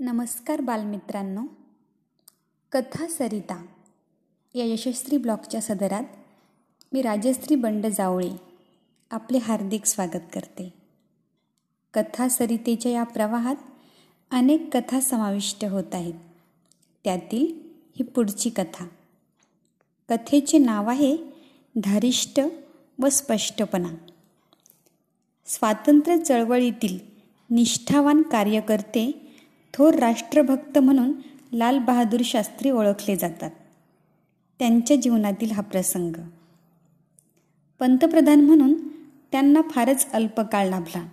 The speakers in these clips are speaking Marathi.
नमस्कार बालमित्रांनो. कथा सरिता या यशस्वी ब्लॉगच्या सदरात मी राजश्री बंड जावळे आपले हार्दिक स्वागत करते. कथा सरितेच्या या प्रवाहात अनेक कथा समाविष्ट होत आहेत. त्यातील ही पुढची कथा. कथेचे नाव आहे धारिष्ट व स्पष्टपणा. स्वातंत्र्य चळवळीतील निष्ठावान कार्यकर्ते थोर राष्ट्रभक्त म्हणून लाल बहादूर शास्त्री ओळखले जातात. त्यांच्या जीवनातील हा प्रसंग. पंतप्रधान म्हणून त्यांना फारच अल्पकाळ लाभला.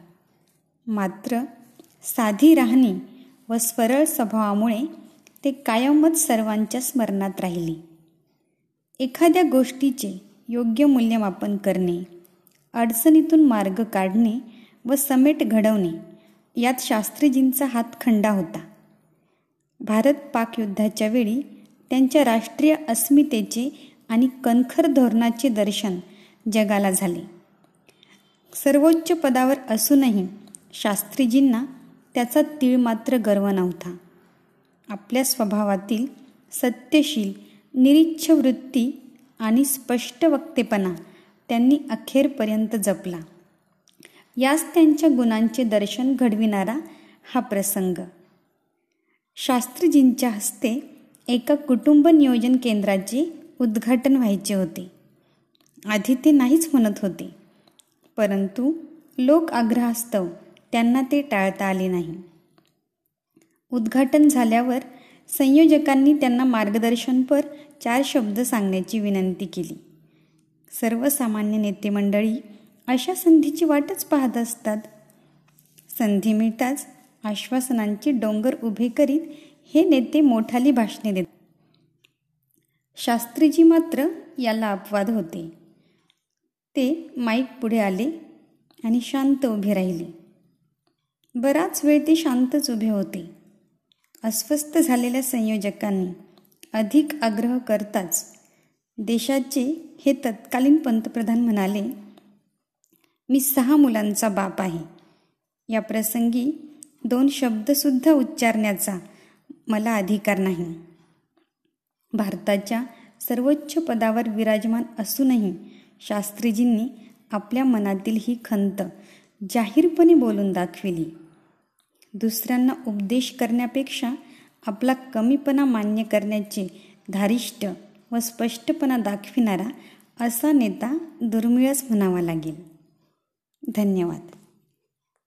मात्र साधी राहणी व स्वरळ स्वभावामुळे ते कायमच सर्वांच्या स्मरणात राहिली. एखाद्या गोष्टीचे योग्य मूल्यमापन करणे अडचणीतून मार्ग काढणे व समेट घडवणे यात शास्त्रीजींचा हात खंडा होता. भारत पाक युद्धाच्या वेळी त्यांच्या राष्ट्रीय अस्मितेचे आणि कणखर धोरणाचे दर्शन जगाला झाले. सर्वोच्च पदावर असूनही शास्त्रीजींना त्याचा तीळ मात्र गर्व नव्हता. आपल्या स्वभावातील सत्यशील निरीच्छ वृत्ती आणि स्पष्ट वक्तेपणा त्यांनी अखेरपर्यंत जपला. याच त्यांच्या गुणांचे दर्शन घडविणारा हा प्रसंग. शास्त्रीजींच्या हस्ते एका कुटुंब नियोजन केंद्राचे उद्घाटन व्हायचे होते. आधी ते नाहीच म्हणत होते परंतु लोक आग्रहास्तव त्यांना ते टाळता आले नाही. उद्घाटन झाल्यावर संयोजकांनी त्यांना मार्गदर्शनपर चार शब्द सांगण्याची विनंती केली. सर्वसामान्य नेते मंडळी अशा संधीची वाटच पाहत असतात. संधी मिळताच आश्वासनांचे डोंगर उभे करीत हे नेते मोठाली भाषणे देत. शास्त्रीजी मात्र याला अपवाद होते. ते माईक पुढे आले आणि शांत उभे राहिले. बराच वेळ ते शांतच उभे होते. अस्वस्थ झालेल्या संयोजकांनी अधिक आग्रह करताच देशाचे हे तत्कालीन पंतप्रधान म्हणाले मी सहा मुलांचा बाप आहे. या प्रसंगी दोन शब्दसुद्धा उच्चारण्याचा मला अधिकार नाही. भारताच्या सर्वोच्च पदावर विराजमान असूनही शास्त्रीजींनी आपल्या मनातील ही खंत जाहीरपणे बोलून दाखविली. दुसऱ्यांना उपदेश करण्यापेक्षा आपला कमीपणा मान्य करण्याचे धारिष्ट व स्पष्टपणा दाखविणारा असा नेता दुर्मिळच म्हणावा लागेल. धन्यवाद